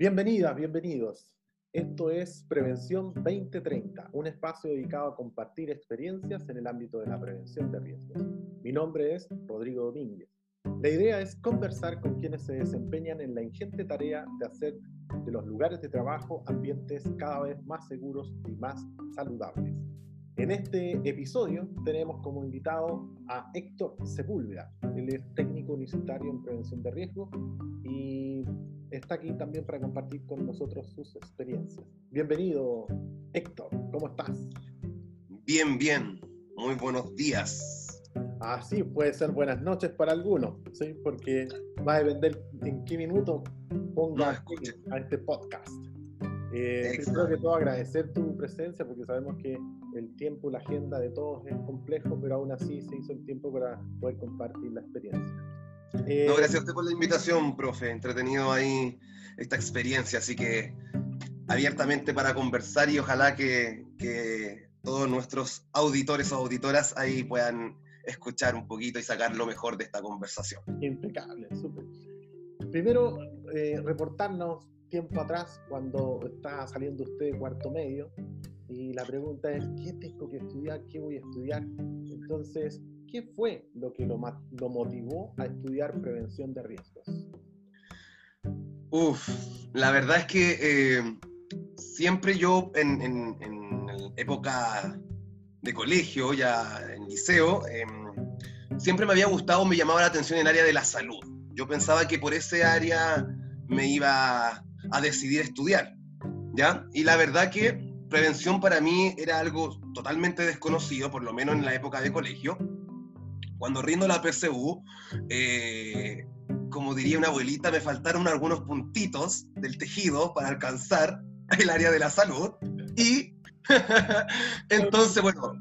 Bienvenidas, bienvenidos. Esto es Prevención 2030, un espacio dedicado a compartir experiencias en el ámbito de la prevención de riesgos. Mi nombre es Rodrigo Domínguez. La idea es conversar con quienes se desempeñan en la ingente tarea de hacer de los lugares de trabajo ambientes cada vez más seguros y más saludables. En este episodio tenemos como invitado a Héctor Sepúlveda. Él es técnico universitario en prevención de riesgos y está aquí también para compartir con nosotros sus experiencias. Bienvenido, Héctor, ¿cómo estás? Bien, bien, muy buenos días. Así puede ser buenas noches para algunos, ¿sí? porque va a depender en qué minuto ponga a este podcast. Eh, primero que todo agradecer tu presencia porque sabemos que el tiempo, la agenda de todos es complejo, pero aún así se hizo el tiempo para poder compartir la experiencia. Eh, no, gracias a usted por la invitación, profe. Entretenido ahí esta experiencia, así que abiertamente para conversar y ojalá que, que todos nuestros auditores o auditoras ahí puedan escuchar un poquito y sacar lo mejor de esta conversación. Impecable, súper. Primero, eh, reportarnos tiempo atrás cuando estaba saliendo usted de cuarto medio y la pregunta es, ¿qué tengo que estudiar? ¿Qué voy a estudiar? Entonces, ¿qué fue lo que lo, lo motivó a estudiar prevención de riesgos? Uf, la verdad es que eh, siempre yo en, en, en, época de colegio, ya en liceo, eh, siempre me había gustado, me llamaba la atención el área de la salud. Yo pensaba que por ese área me iba a decidir estudiar, ¿ya? Y la verdad que prevención para mí era algo totalmente desconocido, por lo menos en la época de colegio. Cuando rindo la PSU, eh, como diría una abuelita, me faltaron algunos puntitos del tejido para alcanzar el área de la salud. Y entonces, bueno,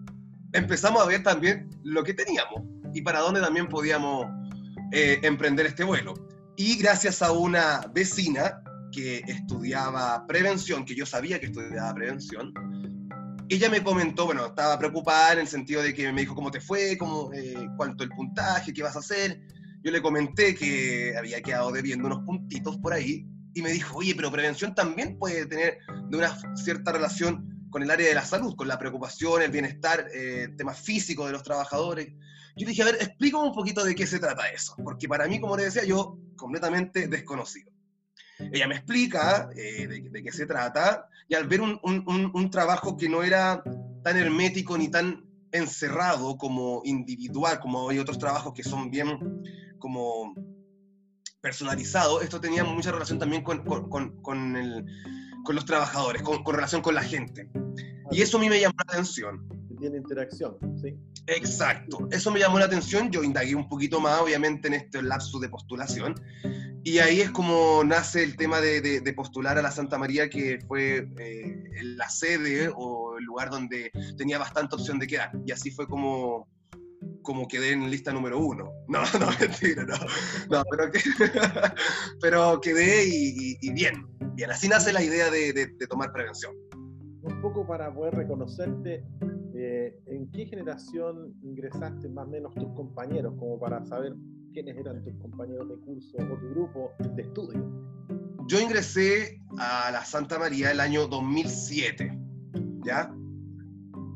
empezamos a ver también lo que teníamos y para dónde también podíamos eh, emprender este vuelo. Y gracias a una vecina que estudiaba prevención, que yo sabía que estudiaba prevención, ella me comentó, bueno, estaba preocupada en el sentido de que me dijo cómo te fue, cómo, eh, cuánto el puntaje, qué vas a hacer. Yo le comenté que había quedado debiendo unos puntitos por ahí y me dijo, oye, pero prevención también puede tener una cierta relación con el área de la salud, con la preocupación, el bienestar, eh, temas físicos de los trabajadores. Yo dije, a ver, explícame un poquito de qué se trata eso, porque para mí, como le decía, yo completamente desconocido. Ella me explica eh, de, qué se trata y al ver un, un, trabajo que no era tan hermético ni tan encerrado como individual, como hay otros trabajos que son bien como personalizados, esto tenía mucha relación también con, con, con los trabajadores, con, relación con la gente. Y eso a mí me llamó la atención. Tiene interacción, ¿sí? Exacto, eso me llamó la atención, yo indagué un poquito más, obviamente, en este lapso de postulación, y ahí es como nace el tema de, postular a la Santa María, que fue eh, la sede o el lugar donde tenía bastante opción de quedar, y así fue como, como quedé en lista número uno. No, no, mentira, no. no pero, pero quedé y, bien, bien, así nace la idea de, de tomar prevención. Un poco para poder reconocerte, eh, ¿en qué generación ingresaste más o menos tus compañeros, como para saber quiénes eran tus compañeros de curso o tu grupo de estudio? Yo ingresé a la Santa María el año 2007, ¿ya?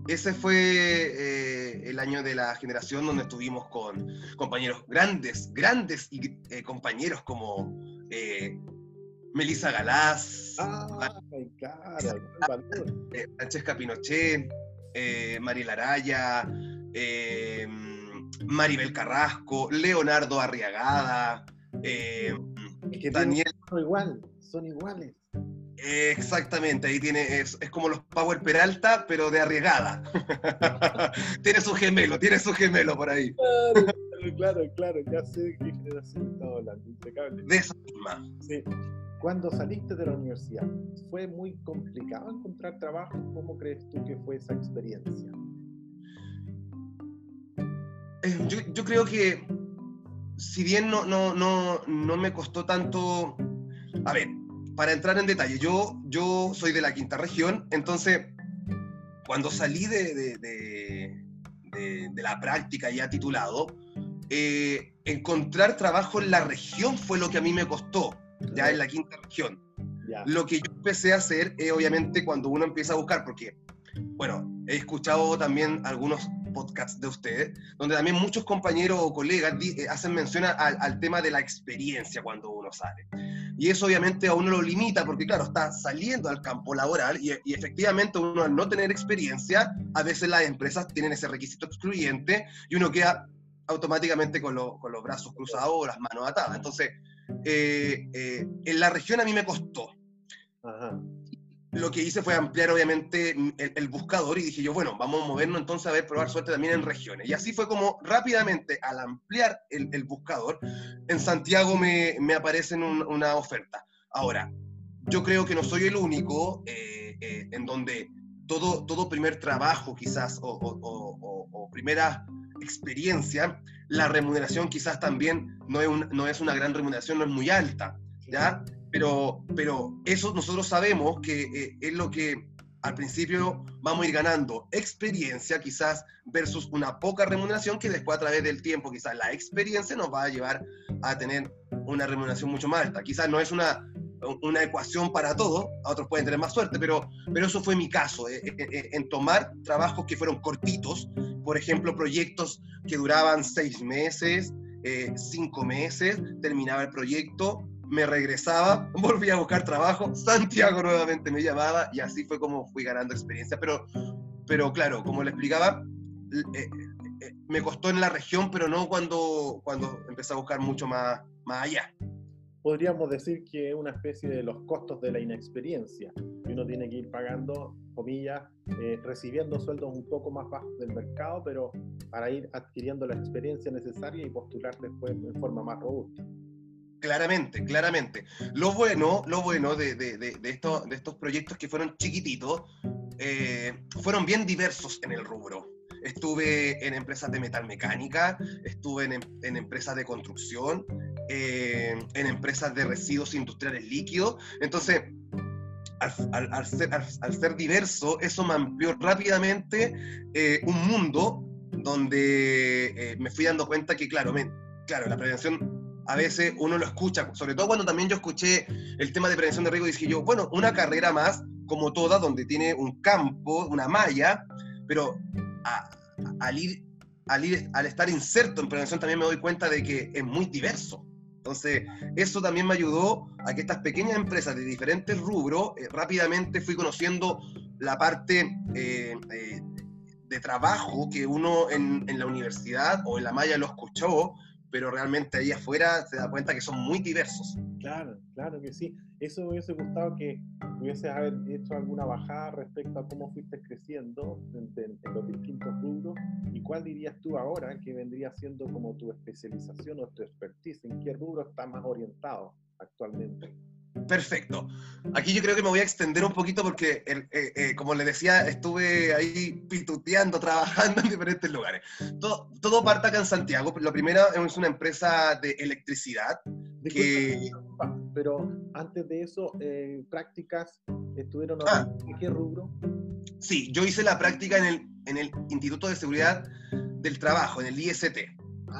Ese fue eh, el año de la generación donde estuvimos con compañeros grandes, grandes y eh, compañeros como Melissa Galás, ah, Francesca Pinochet, eh, Mariel Araya, eh, Maribel Carrasco, Leonardo Arriagada, eh, Daniel. Son igual, son iguales. exactamente, ahí tiene, es, como los Power Peralta, pero de arriesgada. tiene su gemelo, tiene su gemelo por ahí. Claro, claro, claro, ya sé de qué generación estaba hablando, impecable. De esa misma. Sí. Cuando saliste de la universidad, ¿fue muy complicado encontrar trabajo? ¿Cómo crees tú que fue esa experiencia? Eh, yo, creo que, si bien no, no, no, no me costó tanto, a ver, para entrar en detalle, yo, yo soy de la quinta región, entonces, cuando salí de, de, de, la práctica ya titulado, eh, encontrar trabajo en la región fue lo que a mí me costó ya en la quinta región. Lo que yo empecé a hacer es obviamente cuando uno empieza a buscar, porque, bueno, he escuchado también algunos podcasts de ustedes, donde también muchos compañeros o colegas eh, hacen mención al, tema de la experiencia cuando uno sale. Y eso obviamente a uno lo limita porque, claro, está saliendo al campo laboral y, y efectivamente uno al no tener experiencia, a veces las empresas tienen ese requisito excluyente y uno queda automáticamente con, con los brazos cruzados o las manos atadas. Entonces, eh, eh, en la región a mí me costó. Lo que hice fue ampliar obviamente el, buscador y dije yo, bueno, vamos a movernos entonces a ver, probar suerte también en regiones. Y así fue como rápidamente, al ampliar el, buscador, en Santiago me, me aparece una oferta. Ahora, yo creo que no soy el único eh, en donde todo, todo primer trabajo quizás o, o, o primera experiencia, la remuneración quizás también no es, una gran remuneración, no es muy alta, ¿ya? Pero, pero eso nosotros sabemos que eh, es lo que al principio vamos a ir ganando experiencia quizás versus una poca remuneración que después a través del tiempo quizás la experiencia nos va a llevar a tener una remuneración mucho más alta. Quizás no es una, una ecuación para todo, a otros pueden tener más suerte, pero, pero eso fue mi caso, eh, eh, en tomar trabajos que fueron cortitos, por ejemplo, proyectos que duraban seis meses, eh, cinco meses, terminaba el proyecto, me regresaba, volví a buscar trabajo, Santiago nuevamente me llamaba y así fue como fui ganando experiencia. Pero, pero claro, como le explicaba, eh, eh, me costó en la región, pero no cuando, cuando empecé a buscar mucho más, más allá podríamos decir que es una especie de los costos de la inexperiencia, que uno tiene que ir pagando, comillas, eh, recibiendo sueldos un poco más bajos del mercado, pero para ir adquiriendo la experiencia necesaria y postular después en forma más robusta. Claramente, claramente. Lo bueno, lo bueno de, de, de, de estos, de estos proyectos que fueron chiquititos, eh, fueron bien diversos en el rubro. Estuve en empresas de metalmecánica, estuve en, en empresas de construcción, eh, en empresas de residuos industriales líquidos. Entonces, al, ser, diverso, eso me amplió rápidamente eh, un mundo donde eh, me fui dando cuenta que, claro, claro, la prevención a veces uno lo escucha, sobre todo cuando también yo escuché el tema de prevención de riesgo, dije yo, bueno, una carrera más, como toda, donde tiene un campo, una malla, pero al, ir, al, al estar inserto en prevención también me doy cuenta de que es muy diverso. Entonces, eso también me ayudó a que estas pequeñas empresas de diferentes rubros, eh, rápidamente fui conociendo la parte eh, eh, de trabajo que uno en, en, la universidad o en la malla lo escuchó, pero realmente ahí afuera se da cuenta que son muy diversos. Claro, claro que sí. Eso me hubiese gustado que hubiese hecho alguna bajada respecto a cómo fuiste creciendo en, los distintos rubros y cuál dirías tú ahora que vendría siendo como tu especialización o tu expertise, en qué rubro está más orientado actualmente. Perfecto. Aquí yo creo que me voy a extender un poquito porque, eh, eh, como le decía, estuve ahí pituteando, trabajando en diferentes lugares. Todo, todo parte acá en Santiago. Lo primero es una empresa de electricidad. Que... Pero antes de eso, eh, prácticas, ¿estuvieron ah. en qué rubro? Sí, yo hice la práctica en el, en el Instituto de Seguridad del Trabajo, en el IST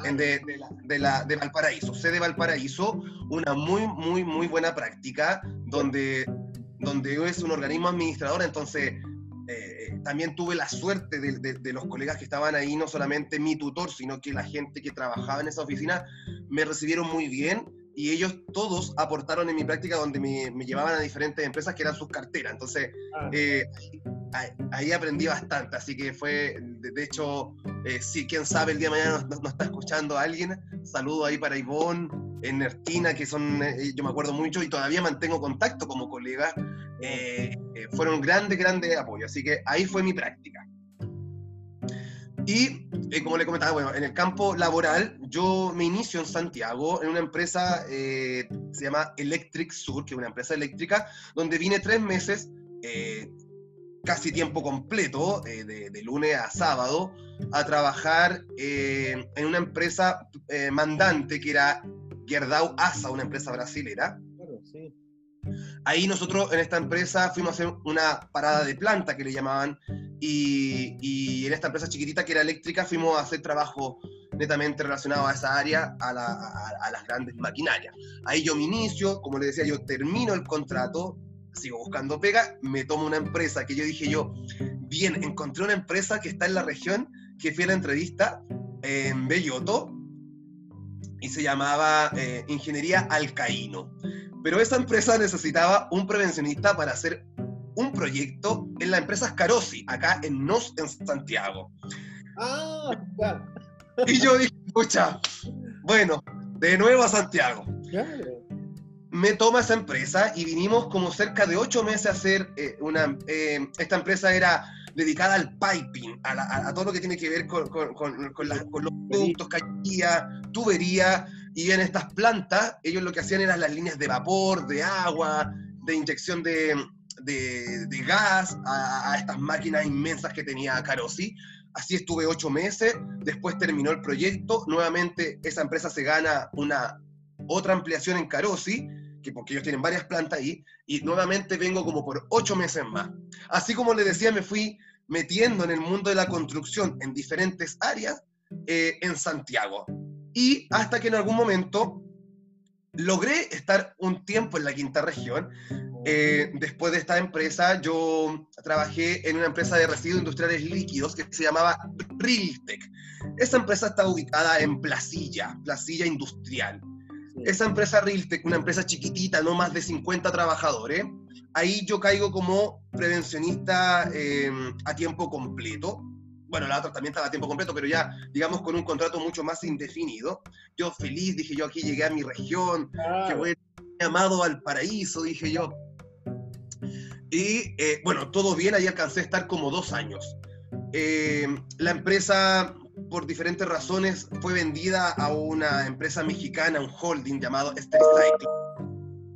de, de, la, de, Valparaíso, sede Valparaíso, una muy, muy, muy buena práctica donde, donde es un organismo administrador, entonces eh, también tuve la suerte de, de, los colegas que estaban ahí, no solamente mi tutor, sino que la gente que trabajaba en esa oficina me recibieron muy bien y ellos todos aportaron en mi práctica donde me, me llevaban a diferentes empresas que eran sus carteras. Entonces, ah. eh, ahí, aprendí bastante, así que fue, de, hecho, eh, si quién sabe, el día de mañana nos, está escuchando alguien, saludo ahí para Ivonne, en Nertina, que son, eh, yo me acuerdo mucho y todavía mantengo contacto como colega, eh, fueron grandes, grandes apoyos, así que ahí fue mi práctica. Y como le comentaba, bueno, en el campo laboral, yo me inicio en Santiago en una empresa, se llama Electric Sur, que es una empresa eléctrica, donde vine tres meses casi tiempo completo, eh, de, lunes a sábado, a trabajar eh, en una empresa eh, mandante que era Gerdau Asa, una empresa brasilera. Ahí nosotros en esta empresa fuimos a hacer una parada de planta que le llamaban y, y en esta empresa chiquitita que era eléctrica fuimos a hacer trabajo netamente relacionado a esa área, a, a, las grandes maquinarias. Ahí yo me inicio, como le decía, yo termino el contrato, sigo buscando pega, me tomo una empresa que yo dije yo, bien, encontré una empresa que está en la región, que fui a la entrevista en Belloto, y se llamaba eh, Ingeniería Alcaíno. Pero esa empresa necesitaba un prevencionista para hacer un proyecto en la empresa Carosi, acá en Nos, en Santiago. Ah, Y yo dije, escucha, bueno, de nuevo a Santiago. Me toma esa empresa y vinimos como cerca de ocho meses a hacer eh, una... Eh, esta empresa era dedicada al piping, a, todo lo que tiene que ver con, los productos, cañería, tubería, y en estas plantas ellos lo que hacían eran las líneas de vapor, de agua, de inyección de, gas a, estas máquinas inmensas que tenía Carosi. Así estuve ocho meses, después terminó el proyecto, nuevamente esa empresa se gana una otra ampliación en Carosi, que porque ellos tienen varias plantas ahí, y nuevamente vengo como por ocho meses más. Así como les decía, me fui metiendo en el mundo de la construcción en diferentes áreas eh, en Santiago. Y hasta que en algún momento logré estar un tiempo en la quinta región. Eh, después de esta empresa, yo trabajé en una empresa de residuos industriales líquidos que se llamaba Riltec. Esa empresa está ubicada en Placilla, Placilla Industrial. Esa empresa Riltec, una empresa chiquitita, no más de 50 trabajadores, ahí yo caigo como prevencionista em, a tiempo completo. Bueno, la otra también estaba a tiempo completo, pero ya, digamos, con un contrato mucho más indefinido. Yo feliz, dije yo, aquí llegué a mi región, que voy llamado al paraíso, dije yo. Y eh, bueno, todo bien, ahí alcancé a estar como dos años. Em, la empresa por diferentes razones, fue vendida a una empresa mexicana, un holding llamado Cycle.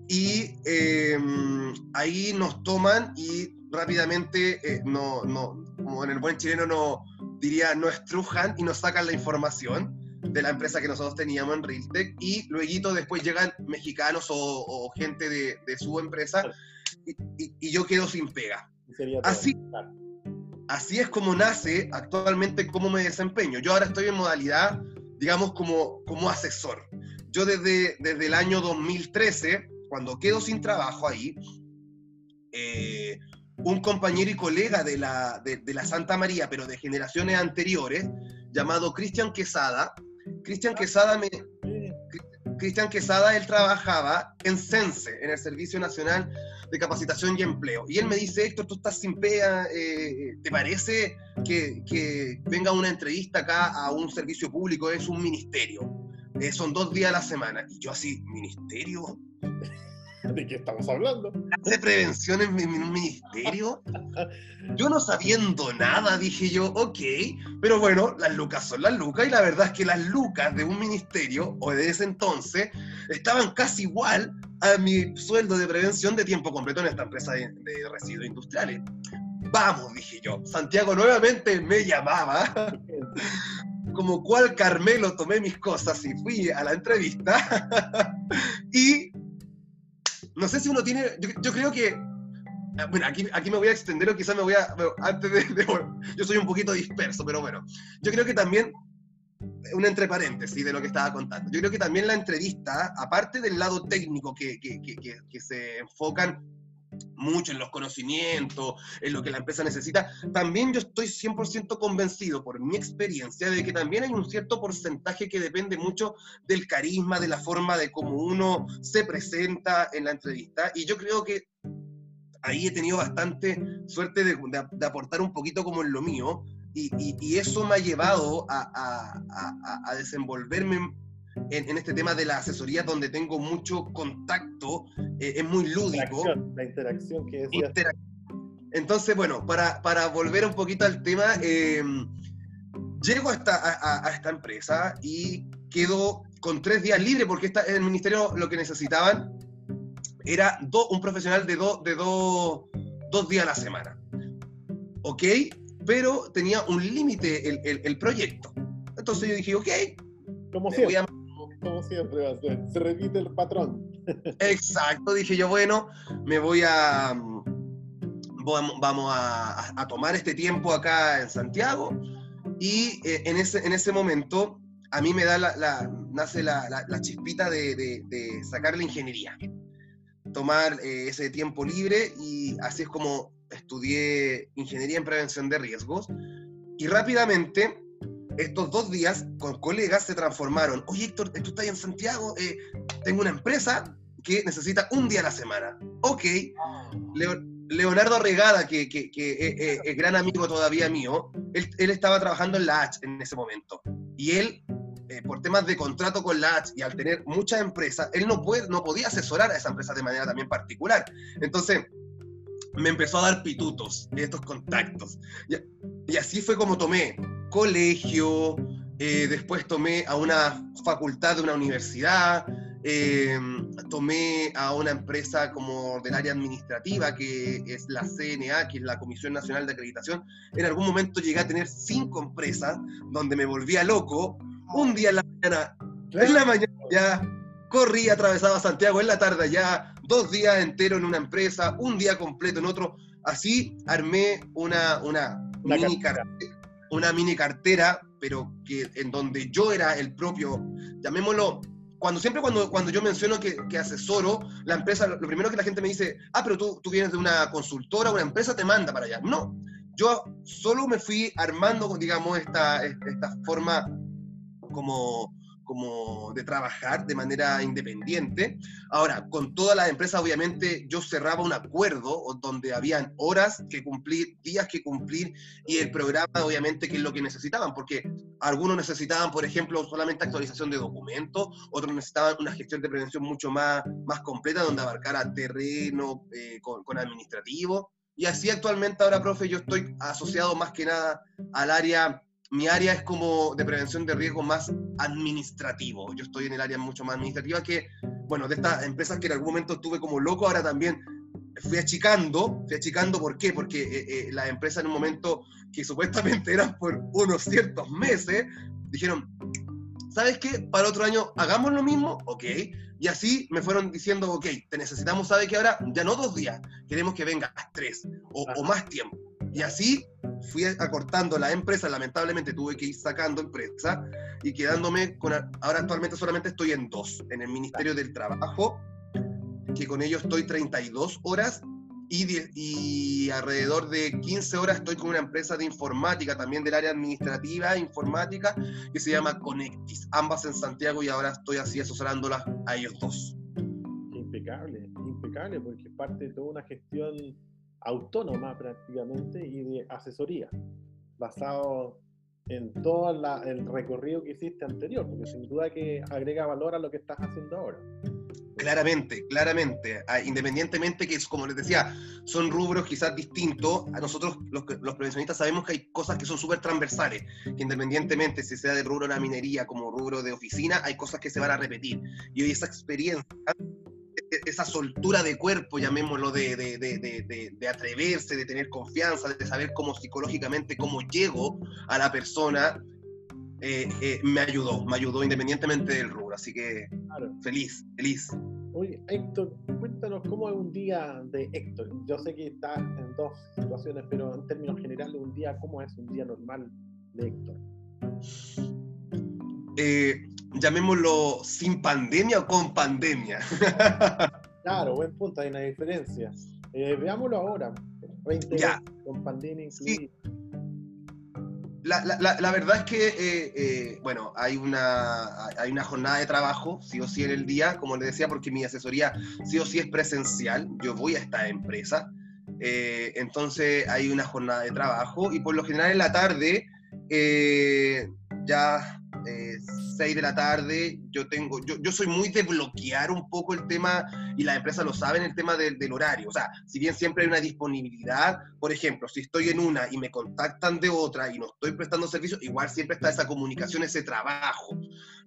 Y em, ahí nos toman y rápidamente, eh, no, no, como en el buen chileno no diría, no estrujan y nos sacan la información de la empresa que nosotros teníamos en Realtech y luego después llegan mexicanos o, gente de, de, su empresa y, y, yo quedo sin pega. Así, así es como nace actualmente cómo me desempeño. Yo ahora estoy en modalidad, digamos, como, como asesor. Yo desde, desde el año 2013, cuando quedo sin trabajo ahí, eh, un compañero y colega de la, de, la Santa María, pero de generaciones anteriores, llamado Cristian Quesada, Cristian Quesada me, Cristian Quesada, él trabajaba en CENSE, en el Servicio Nacional de Capacitación y Empleo. Y él me dice, Héctor, tú estás sin pega, eh, ¿te parece que, venga una entrevista acá a un servicio público? Es un ministerio. Eh, son dos días a la semana. Y yo así, ¿ministerio? ¿De qué estamos hablando? ¿De prevención en, un ministerio? Yo no sabiendo nada, dije yo, ok, pero bueno, las lucas son las lucas y la verdad es que las lucas de un ministerio o de ese entonces estaban casi igual a mi sueldo de prevención de tiempo completo en esta empresa de, de residuos industriales. Vamos, dije yo. Santiago nuevamente me llamaba. Como cual Carmelo tomé mis cosas y fui a la entrevista. y no sé si uno tiene, yo, creo que, ah, bueno, aquí, aquí me voy a extender o quizás me voy a, antes de, yo soy un poquito disperso, pero bueno, yo creo que también, un entre paréntesis de lo que estaba contando, yo creo que también la entrevista, aparte del lado técnico que, que, que, que se enfocan mucho en los conocimientos, en lo que la empresa necesita, también yo estoy 100% convencido por mi experiencia de que también hay un cierto porcentaje que depende mucho del carisma, de la forma de cómo uno se presenta en la entrevista. Y yo creo que ahí he tenido bastante suerte de, aportar un poquito como en lo mío. Y, eso me ha llevado a, a desenvolverme en, este tema de la asesoría donde tengo mucho contacto, eh, es muy lúdico. La interacción, que decías. Entonces, bueno, para, para, volver un poquito al tema, eh, llego a esta, a, esta, empresa y quedo con tres días libres porque esta, el ministerio lo que necesitaban era un profesional de, de dos días a la semana. ¿Ok? Pero tenía un límite el, el, proyecto. Entonces yo dije, ok. Como siempre como siempre Se repite el patrón. Exacto, dije yo, bueno, me voy a. Vamos a, tomar este tiempo acá en Santiago. Y eh, en, ese, en ese momento a mí me da la, nace la, chispita de, sacar la ingeniería, tomar eh, ese tiempo libre y así es como estudié ingeniería en prevención de riesgos y rápidamente estos dos días con colegas se transformaron. Oye, Héctor, tú estás en Santiago, eh, tengo una empresa que necesita un día a la semana. Ok, Leonardo Regada, que, que, que es gran amigo todavía mío, él, él, estaba trabajando en la H en ese momento. Y él eh, por temas de contrato con la H y al tener muchas empresas, él no, puede, no podía asesorar a esa empresa de manera también particular. Entonces, me empezó a dar pitutos de estos contactos. Y, así fue como tomé colegio, eh, después tomé a una facultad de una universidad, eh, tomé a una empresa como del área administrativa, que es la CNA, que es la Comisión Nacional de Acreditación. En algún momento llegué a tener cinco empresas donde me volvía loco un día en la mañana, en la mañana ya corrí, atravesaba Santiago, en la tarde ya, dos días enteros en una empresa, un día completo en otro. Así armé una, una, mini, cartera, una mini cartera, pero que en donde yo era el propio, llamémoslo, cuando siempre cuando, cuando yo menciono que, que, asesoro, la empresa, lo primero que la gente me dice, ah, pero tú, tú vienes de una consultora, una empresa te manda para allá. No, yo solo me fui armando, digamos, esta, esta forma como, como de trabajar de manera independiente. Ahora, con todas las empresas, obviamente, yo cerraba un acuerdo donde habían horas que cumplir, días que cumplir y el programa, obviamente, que es lo que necesitaban, porque algunos necesitaban, por ejemplo, solamente actualización de documentos, otros necesitaban una gestión de prevención mucho más, más completa, donde abarcara terreno eh, con, con administrativo. Y así actualmente ahora, profe, yo estoy asociado más que nada al área mi área es como de prevención de riesgo más administrativo. Yo estoy en el área mucho más administrativa que, bueno, de estas empresas que en algún momento estuve como loco, ahora también fui achicando. Fui achicando, ¿por qué? Porque eh, eh, las empresas en un momento que supuestamente eran por unos ciertos meses, dijeron, ¿sabes qué? Para otro año hagamos lo mismo, ok. Y así me fueron diciendo, ok, te necesitamos, ¿sabes qué? Ahora ya no dos días, queremos que vengas tres o, o más tiempo. Y así fui acortando la empresa, lamentablemente tuve que ir sacando empresa y quedándome con, ahora actualmente solamente estoy en dos, en el Ministerio del Trabajo, que con ellos estoy 32 horas y, y, alrededor de 15 horas estoy con una empresa de informática, también del área administrativa, informática, que se llama Conectis, ambas en Santiago y ahora estoy así asesorándolas a ellos dos. Impecable, impecable, porque parte de toda una gestión autónoma prácticamente y de asesoría, basado en todo el recorrido que hiciste anterior, porque sin duda que agrega valor a lo que estás haciendo ahora. Claramente, claramente, ah, independientemente que, como les decía, son rubros quizás distintos, a nosotros los, los prevencionistas sabemos que hay cosas que son súper transversales, que independientemente si sea del rubro de la minería como rubro de oficina, hay cosas que se van a repetir. Y hoy esa experiencia esa soltura de cuerpo, llamémoslo, de, de, de, de, atreverse, de tener confianza, de saber cómo psicológicamente, cómo llego a la persona, eh, eh, me ayudó, me ayudó independientemente del rubro. Así que feliz, feliz. Oye, Héctor, cuéntanos cómo es un día de Héctor. Yo sé que está en dos situaciones, pero en términos generales, un día, ¿cómo es un día normal de Héctor? Eh, llamémoslo sin pandemia o con pandemia. claro, buen punto, hay una diferencia. Eh, veámoslo ahora, 20 ya. con pandemia incluida. La, la, la, verdad es que, eh, eh, bueno, hay una, hay una jornada de trabajo, sí o sí en el día, como les decía, porque mi asesoría sí o sí es presencial, yo voy a esta empresa, entonces hay una jornada de trabajo y por lo general en la tarde ya 6 eh, de la tarde, yo tengo, yo, yo, soy muy de bloquear un poco el tema, y las empresas lo saben, el tema del, del, horario. O sea, si bien siempre hay una disponibilidad, por ejemplo, si estoy en una y me contactan de otra y no estoy prestando servicio, igual siempre está esa comunicación, ese trabajo.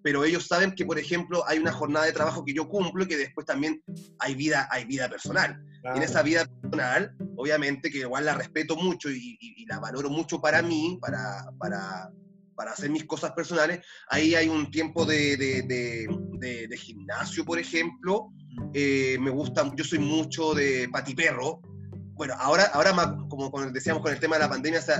Pero ellos saben que, por ejemplo, hay una jornada de trabajo que yo cumplo y que después también hay vida, hay vida personal. Y en esa vida personal, obviamente que igual la respeto mucho y, y, y la valoro mucho para mí, para, para para hacer mis cosas personales, ahí hay un tiempo de, de, de, gimnasio, por ejemplo. Eh, me gusta, yo soy mucho de patiperro. Bueno, ahora, ahora como decíamos con el tema de la pandemia, se,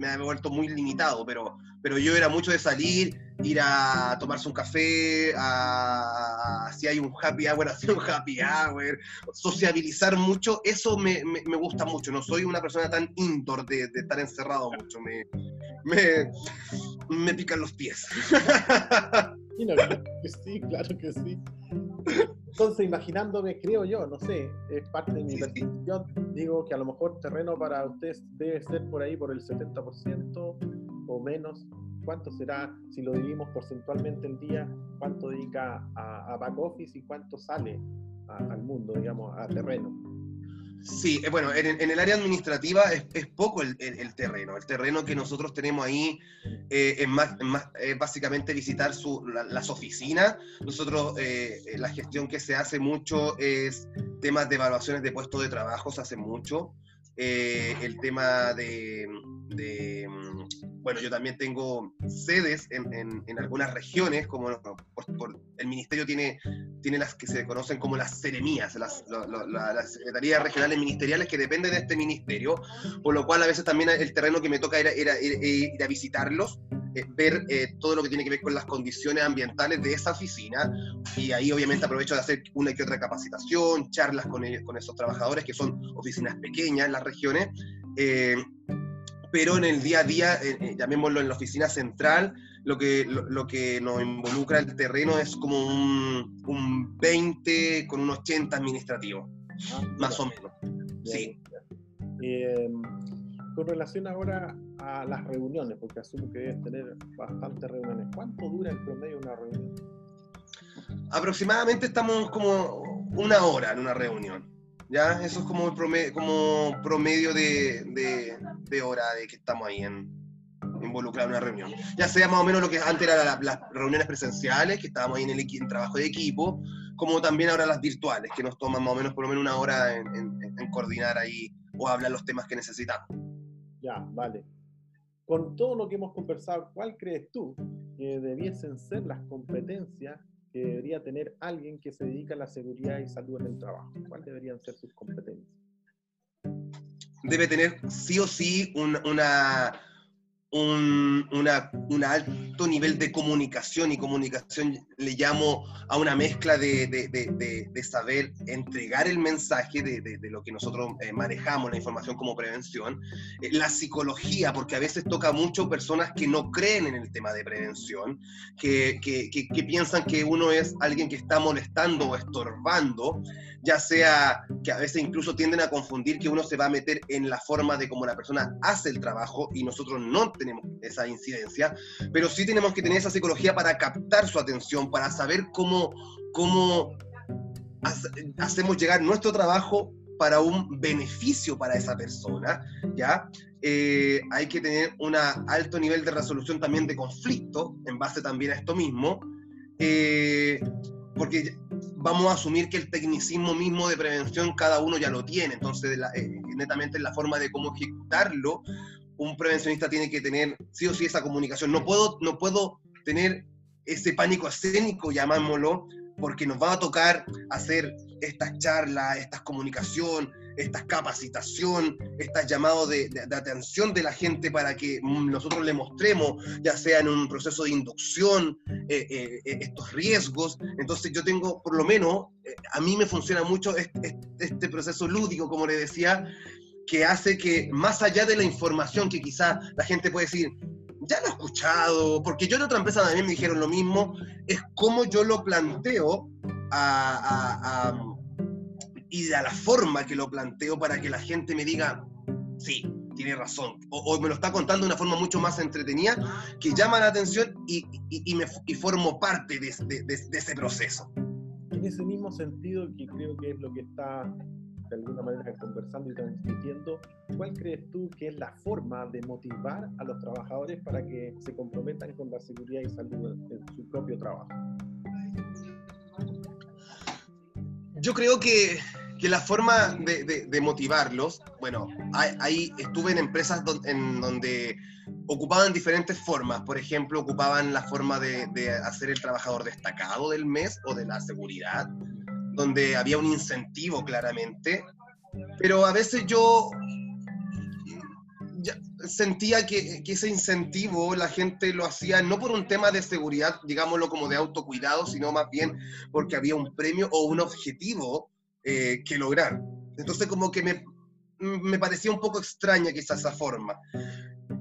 me ha vuelto muy limitado, pero, pero yo era mucho de salir, ir a tomarse un café, a, si hay un happy hour, hacer un happy hour, sociabilizar mucho, eso me, me, gusta mucho. No soy una persona tan indoor de, de estar encerrado mucho, me, me, me pican los pies. claro que sí, claro que sí. Entonces, imaginándome, creo yo, no sé, es parte de mi percepción, digo que a lo mejor terreno para ustedes debe ser por ahí por el 70% o menos. ¿Cuánto será si lo dividimos porcentualmente el día? ¿Cuánto dedica a, back office y cuánto sale al mundo, digamos, a terreno? Sí, eh, bueno, en, el área administrativa es, poco el, terreno. El terreno que nosotros tenemos ahí eh, es, más, básicamente visitar las oficinas. Nosotros, eh, la gestión que se hace mucho es temas de evaluaciones de puestos de trabajo, se hace mucho. El tema de bueno, yo también tengo sedes en, en, algunas regiones, como por, el ministerio tiene, tiene las que se conocen como las seremías, las, las secretarías regionales ministeriales que dependen de este ministerio, por lo cual a veces también el terreno que me toca era, ir, ir, a visitarlos, eh, ver eh, todo lo que tiene que ver con las condiciones ambientales de esa oficina, y ahí obviamente aprovecho de hacer una que otra capacitación, charlas con, ellos, con esos trabajadores, que son oficinas pequeñas en las regiones. Eh, pero en el día a día, eh, llamémoslo en la oficina central, lo que, lo, que nos involucra el terreno es como un, un 20 con un 80 administrativo, ah, más o menos. sí. Em, con relación ahora a las reuniones, porque asumo que debes tener bastantes reuniones, ¿cuánto dura en promedio una reunión? Aproximadamente estamos como una hora en una reunión. ¿ya? Eso es como, promedio, como promedio de, hora de que estamos ahí involucrados en una reunión. Ya sea más o menos lo que antes eran las reuniones presenciales, que estábamos ahí en el en trabajo de equipo, como también ahora las virtuales, que nos toman más o menos por lo menos una hora en coordinar ahí o hablar los temas que necesitamos. Ya, vale. Con todo lo que hemos conversado, ¿cuál crees tú que debiesen ser las competencias que debería tener alguien que se dedica a la seguridad y salud en el trabajo? ¿Cuáles deberían ser sus competencias? Debe tener sí o sí una, un, un, alto nivel de comunicación y comunicación le llamo a una mezcla de, de, saber entregar el mensaje de, lo que nosotros eh, manejamos, la información como prevención, eh, la psicología, porque a veces toca mucho personas que no creen en el tema de prevención, que, que, que piensan que uno es alguien que está molestando o estorbando, ya sea que a veces incluso tienden a confundir que uno se va a meter en la forma de cómo la persona hace el trabajo y nosotros no tenemos esa incidencia, pero sí tenemos que tener esa psicología para captar su atención, para saber cómo, cómo hacemos llegar nuestro trabajo para un beneficio para esa persona, ¿ya? Eh, hay que tener un alto nivel de resolución también de conflicto, en base también a esto mismo, eh, porque vamos a asumir que el tecnicismo mismo de prevención cada uno ya lo tiene, entonces eh, netamente la forma de cómo ejecutarlo, un prevencionista tiene que tener sí o sí esa comunicación. No puedo, no puedo tener ese pánico escénico, llamámoslo, porque nos va a tocar hacer estas charlas, estas comunicación, esta capacitación, estos llamados de, atención de la gente para que nosotros le mostremos, ya sea en un proceso de inducción, eh, eh, eh, estos riesgos. Entonces yo tengo, por lo menos, a mí me funciona mucho este, proceso lúdico, como le decía, que hace que más allá de la información que quizá la gente puede decir, ya lo he escuchado, porque yo en otra empresa también me dijeron lo mismo, es como yo lo planteo a y de la forma que lo planteo para que la gente me diga, sí, tiene razón, o, me lo está contando de una forma mucho más entretenida que llama la atención y, y, me, y formo parte de, de, ese proceso. En ese mismo sentido, que creo que es lo que está de alguna manera conversando y transmitiendo, ¿cuál crees tú que es la forma de motivar a los trabajadores para que se comprometan con la seguridad y salud en su propio trabajo? Yo creo que que la forma de, motivarlos, bueno, ahí estuve en empresas en donde ocupaban diferentes formas. Por ejemplo, ocupaban la forma de, hacer el trabajador destacado del mes o de la seguridad, donde había un incentivo claramente. pero a veces yo sentía que, ese incentivo la gente lo hacía no por un tema de seguridad, digámoslo como de autocuidado, sino más bien porque había un premio o un objetivo eh, que lograr. Entonces como que me, me parecía un poco extraña quizás esa forma.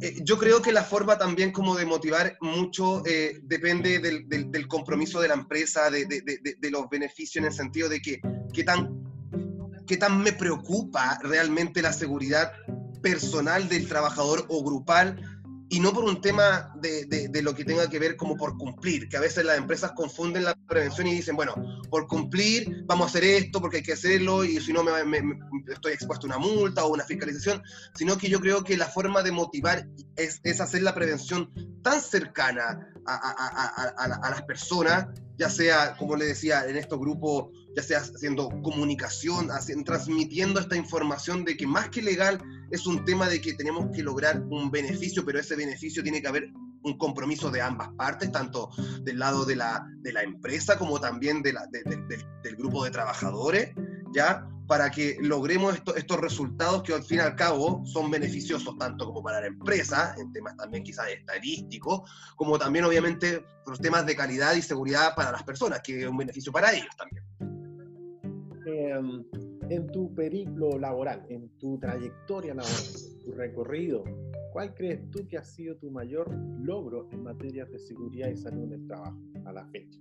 Eh, yo creo que la forma también como de motivar mucho eh, depende del, del, compromiso de la empresa, de, de, de, los beneficios en el sentido de que qué tan, qué tan me preocupa realmente la seguridad personal del trabajador o grupal y no por un tema de, de, lo que tenga que ver como por cumplir, que a veces las empresas confunden la prevención y dicen, bueno, por cumplir vamos a hacer esto porque hay que hacerlo y si no me, estoy expuesto a una multa o una fiscalización, sino que yo creo que la forma de motivar es, es hacer la prevención tan cercana a, a, a, a las personas, ya sea, como le decía, en estos grupos ya sea haciendo comunicación, haciendo, transmitiendo esta información de que más que legal es un tema de que tenemos que lograr un beneficio, pero ese beneficio tiene que haber un compromiso de ambas partes, tanto del lado de la, de la empresa como también de la, del grupo de trabajadores, ¿ya? Para que logremos estos resultados que al fin y al cabo son beneficiosos tanto como para la empresa, en temas también quizás estadísticos, como también obviamente los temas de calidad y seguridad para las personas, que es un beneficio para ellos también. Em, en tu periplo laboral, en tu trayectoria laboral, tu recorrido, ¿cuál crees tú que ha sido tu mayor logro en materias de seguridad y salud en el trabajo a la fecha?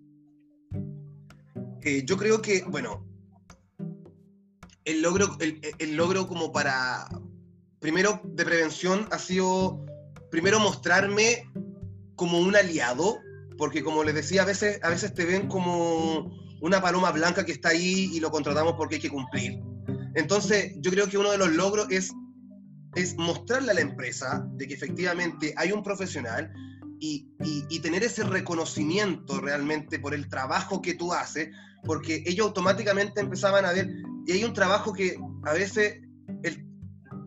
Eh, yo creo que, bueno, el logro, el, el, logro como para, primero de prevención ha sido, primero mostrarme como un aliado, porque como les decía, a veces, a veces te ven como una paloma blanca que está ahí y lo contratamos porque hay que cumplir. Entonces, yo creo que uno de los logros es, es mostrarle a la empresa de que efectivamente hay un profesional y, y, tener ese reconocimiento realmente por el trabajo que tú haces, porque ellos automáticamente empezaban a ver, y hay un trabajo que a veces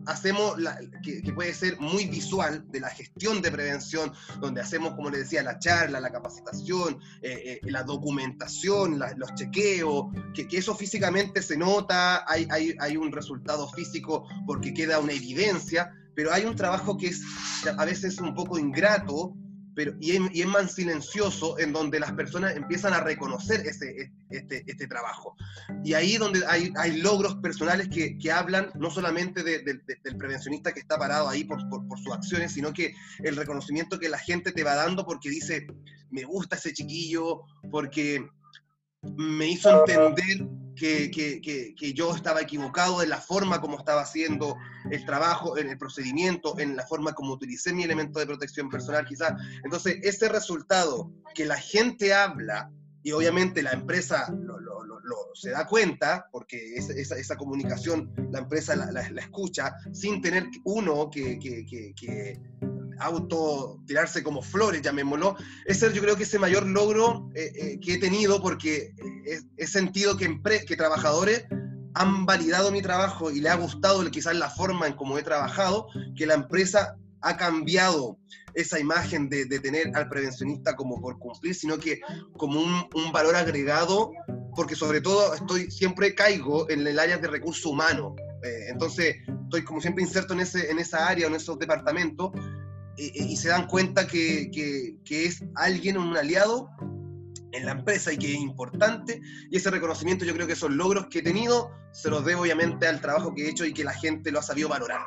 hacemos, la, que, puede ser muy visual, de la gestión de prevención, donde hacemos, como les decía, la charla, la capacitación, eh, eh, la documentación, los chequeos, que, que, eso físicamente se nota, hay, hay, hay un resultado físico porque queda una evidencia, pero hay un trabajo que es a veces un poco ingrato, pero, y, es, más silencioso, en donde las personas empiezan a reconocer ese, este, este trabajo. Y ahí donde hay, hay logros personales que, que hablan no solamente de, del prevencionista que está parado ahí por, por, por, sus acciones, sino que el reconocimiento que la gente te va dando porque dice, me gusta ese chiquillo, porque me hizo entender que, que, que, yo estaba equivocado en la forma como estaba haciendo el trabajo, en el procedimiento, en la forma como utilicé mi elemento de protección personal quizás. Entonces, ese resultado que la gente habla y obviamente la empresa lo, lo, lo, se da cuenta, porque esa, esa, comunicación la empresa la, la, escucha, sin tener uno que auto tirarse como flores, llamémoslo. Ese yo creo que es el mayor logro eh, eh, que he tenido porque eh, he, sentido que, que trabajadores han validado mi trabajo y le ha gustado quizás la forma en cómo he trabajado, que la empresa ha cambiado esa imagen de, de tener al prevencionista como por cumplir, sino que como un, un, valor agregado, porque sobre todo estoy siempre caigo en el área de recursos humanos. entonces, estoy como siempre inserto en, ese, en esa área, en esos departamentos, y se dan cuenta que, que, es alguien, un aliado en la empresa y que es importante. Y ese reconocimiento, yo creo que esos logros que he tenido, se los debo obviamente al trabajo que he hecho y que la gente lo ha sabido valorar.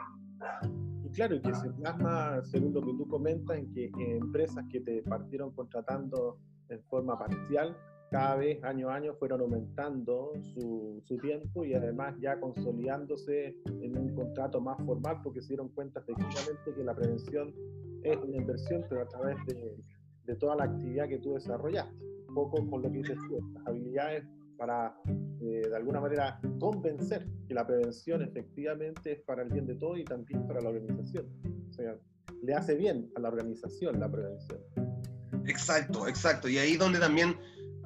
Y claro, y que se plasma, según lo que tú comentas, en que empresas que te partieron contratando en forma parcial, cada vez año a año fueron aumentando su, su, tiempo y además ya consolidándose en un contrato más formal porque se dieron cuenta efectivamente que la prevención es una inversión, pero a través de, de toda la actividad que tú desarrollaste. Un poco con lo que dices tú, las habilidades para eh, de alguna manera convencer que la prevención efectivamente es para el bien de todo y también para la organización. O sea, le hace bien a la organización la prevención. Exacto, exacto. Y ahí donde también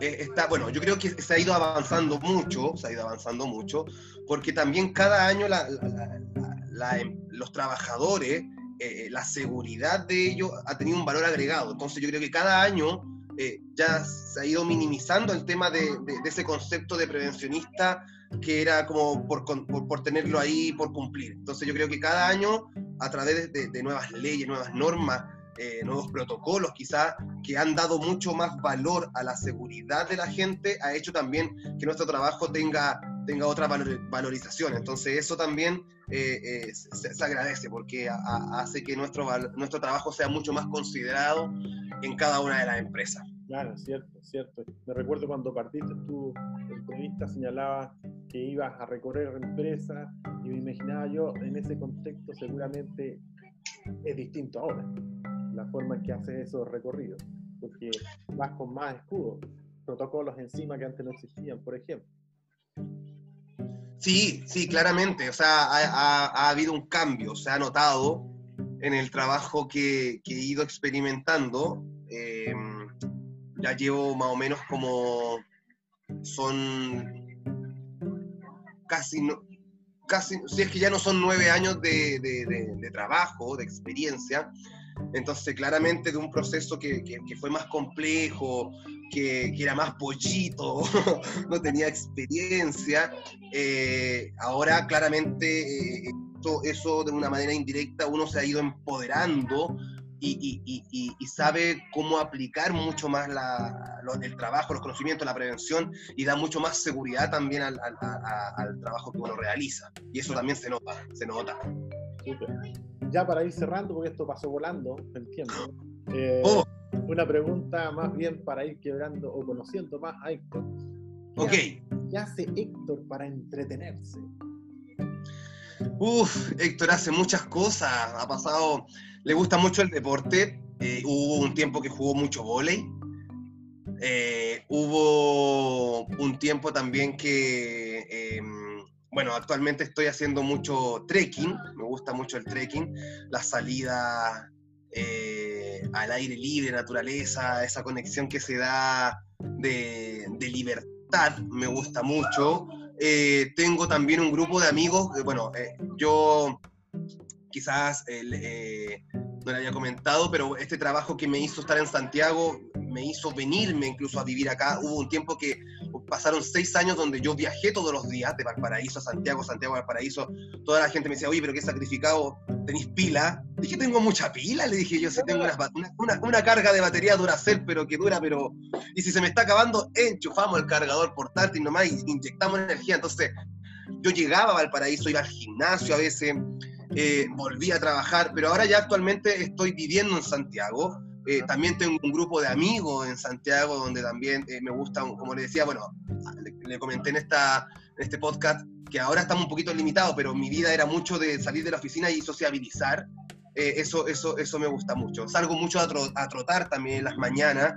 eh, está, bueno, yo creo que se ha ido avanzando mucho, se ha ido avanzando mucho, porque también cada año em, los trabajadores, eh, la seguridad de ellos ha tenido un valor agregado. Entonces yo creo que cada año eh, ya se ha ido minimizando el tema de, de, de, ese concepto de prevencionista que era como por, por, tenerlo ahí, por cumplir. Entonces yo creo que cada año, a través de, nuevas leyes, nuevas normas, eh, nuevos protocolos quizás, que han dado mucho más valor a la seguridad de la gente, ha hecho también que nuestro trabajo tenga, tenga otra valorización. Entonces eso también eh, eh, se, agradece porque hace que nuestro, nuestro trabajo sea mucho más considerado en cada una de las empresas. Claro, cierto, cierto. Me recuerdo cuando partiste tu entrevista, señalabas que ibas a recorrer empresas y me imaginaba yo en ese contexto seguramente es distinto ahora, la forma en que haces esos recorridos, porque vas con más escudos, protocolos encima que antes no existían, por ejemplo. Sí, sí, claramente. O sea, ha, habido un cambio, se ha notado en el trabajo que, he ido experimentando. Em, ya llevo más o menos como son casi, casi si es que ya no son nueve años de, de, trabajo, de experiencia, entonces claramente de un proceso que, fue más complejo, que, que, era más pollito, no tenía experiencia, eh, ahora claramente eh, eso de una manera indirecta uno se ha ido empoderando y, sabe cómo aplicar mucho más el trabajo, los conocimientos, la prevención y da mucho más seguridad también al, trabajo que uno realiza. Y eso también se nota, se nota. Ya para ir cerrando, porque esto pasó volando, entiendo. Eh, oh. Una pregunta más bien para ir quebrando o conociendo más a Héctor. ok. ¿Qué hace Héctor para entretenerse? Uf, Héctor hace muchas cosas. Ha pasado le gusta mucho el deporte. Eh, hubo un tiempo que jugó mucho vóley. Eh, hubo un tiempo también que, em, bueno, actualmente estoy haciendo mucho trekking. Me gusta mucho el trekking. La salida eh, al aire libre, naturaleza, esa conexión que se da de, libertad, me gusta mucho. tengo también un grupo de amigos, bueno, yo quizás eh, no le había comentado, pero este trabajo que me hizo estar en Santiago me hizo venirme incluso a vivir acá. Hubo un tiempo que pasaron seis años donde yo viajé todos los días de Valparaíso a Santiago, Santiago a Valparaíso. Toda la gente me decía, oye, pero qué sacrificado, ¿tenéis pila? Dije, tengo mucha pila, le dije yo, sí tengo una, una, carga de batería Duracell, pero que dura, pero... Y si se me está acabando, enchufamos el cargador portátil nomás y inyectamos energía. Entonces, yo llegaba a Valparaíso, iba al gimnasio a veces, eh, volví a trabajar, pero ahora ya actualmente estoy viviendo en Santiago. Eh, también tengo un grupo de amigos en Santiago donde también eh, me gusta, como le decía, bueno, le, comenté en, esta, en este podcast que ahora estamos un poquito limitados, pero mi vida era mucho de salir de la oficina y sociabilizar. eso, eso, eso me gusta mucho. Salgo mucho a, trotar también en las mañanas.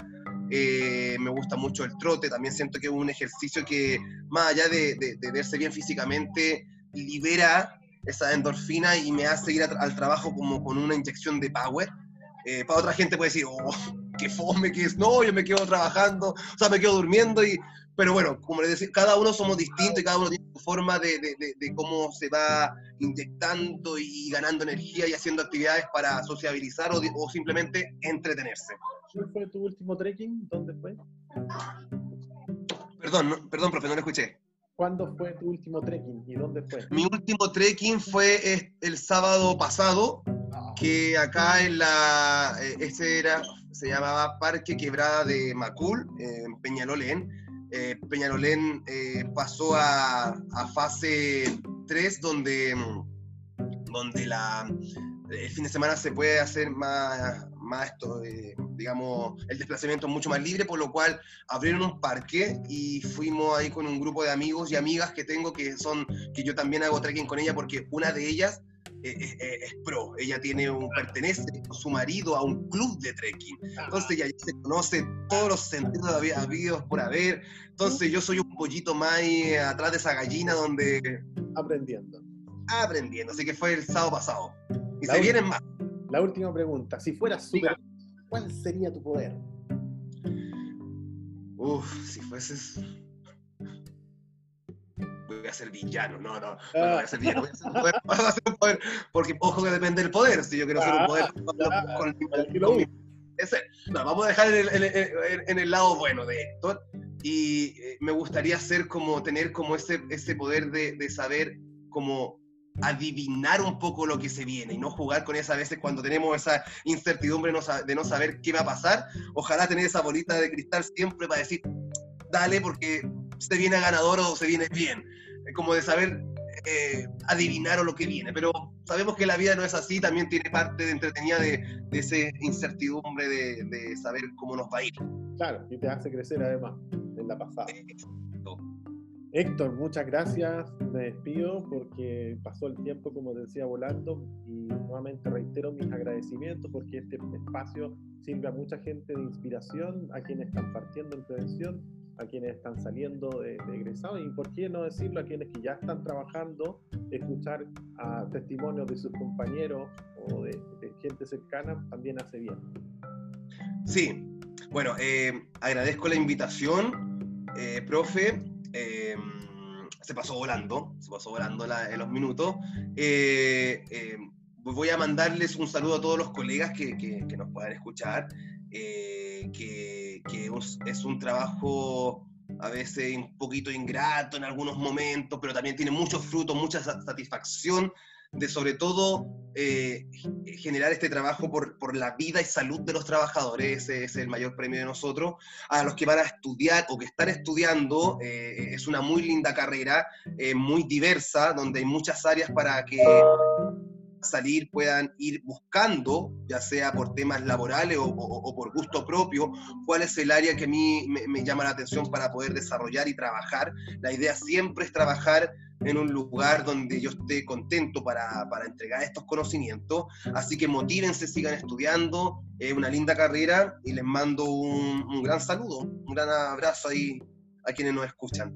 me gusta mucho el trote, también siento que es un ejercicio que, más allá de, de verse bien físicamente, libera esa endorfina y me hace ir al trabajo como con una inyección de power. Eh, para otra gente puede decir, oh, qué fome que es, no, yo me quedo trabajando, o sea, me quedo durmiendo, y, pero bueno, como les decía, cada uno somos distintos y cada uno tiene su forma de, de, de, cómo se va inyectando y ganando energía y haciendo actividades para sociabilizar o, o simplemente entretenerse. ¿Cuál fue tu último trekking? ¿Dónde fue? Perdón, perdón, profe, no lo escuché. ¿Cuándo fue tu último trekking y dónde fue? Mi último trekking fue el sábado pasado, que acá en la, eh, este era, se llamaba Parque Quebrada de Macul, en Peñalolén. Eh, Peñalolén eh, pasó a, fase 3, donde, donde la, el fin de semana se puede hacer más, más esto, digamos, el desplazamiento mucho más libre, por lo cual abrieron un parque y fuimos ahí con un grupo de amigos y amigas que tengo que son, que yo también hago trekking con ella porque una de ellas es, pro, ella tiene un, pertenece su marido a un club de trekking, entonces ella se conoce todos los sentidos habidos por haber, entonces yo soy un pollito más atrás de esa gallina donde... Aprendiendo. Aprendiendo, así que fue el sábado pasado. Y se vienen más. La última pregunta, si fueras super, ¿cuál sería tu poder? Uf, si fueses. Voy a ser villano, no, no, no voy a ah. ser villano, voy a ser un poder, a ser un poder porque ojo que depende del poder, si yo quiero ser un ah, poder con, el, ese, no, vamos a dejar en el, en, el, lado bueno de esto. y eh, me gustaría ser como, tener como ese, ese poder de, de saber como adivinar un poco lo que se viene y no jugar con esa veces cuando tenemos esa incertidumbre de no saber qué va a pasar. Ojalá tener esa bolita de cristal siempre para decir, dale porque se viene ganador o se viene bien. Como de saber eh, adivinar o lo que viene. Pero sabemos que la vida no es así, también tiene parte de entretenida de, de esa incertidumbre de, de, saber cómo nos va a ir. Claro, y te hace crecer además en la pasada. Héctor, muchas gracias. Me despido porque pasó el tiempo, como decía, volando y nuevamente reitero mis agradecimientos porque este espacio sirve a mucha gente de inspiración, a quienes están partiendo en prevención, a quienes están saliendo de, de egresados y, por qué no decirlo, a quienes que ya están trabajando, escuchar a testimonios de sus compañeros o de, de gente cercana también hace bien. Sí, bueno, eh, agradezco la invitación, eh, profe. Eh, se pasó volando, se pasó volando la, en los minutos. Eh, eh, voy a mandarles un saludo a todos los colegas que, que, que nos puedan escuchar, eh, que, que, es un trabajo a veces un poquito ingrato en algunos momentos, pero también tiene muchos frutos, mucha satisfacción de sobre todo eh, generar este trabajo por, por, la vida y salud de los trabajadores, ese es el mayor premio de nosotros. A los que van a estudiar o que están estudiando, eh, es una muy linda carrera, eh, muy diversa, donde hay muchas áreas para que salir puedan ir buscando, ya sea por temas laborales o, o, o, por gusto propio, cuál es el área que a mí me, me llama la atención para poder desarrollar y trabajar. La idea siempre es trabajar en un lugar donde yo esté contento para, para entregar estos conocimientos. Así que motívense, sigan estudiando, es una linda carrera y les mando un, un, gran saludo, un gran abrazo ahí a quienes nos escuchan.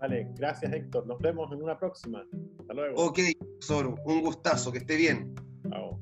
Vale, gracias Héctor, nos vemos en una próxima. Hasta luego. Ok, Zoro, un gustazo, que esté bien. Chao.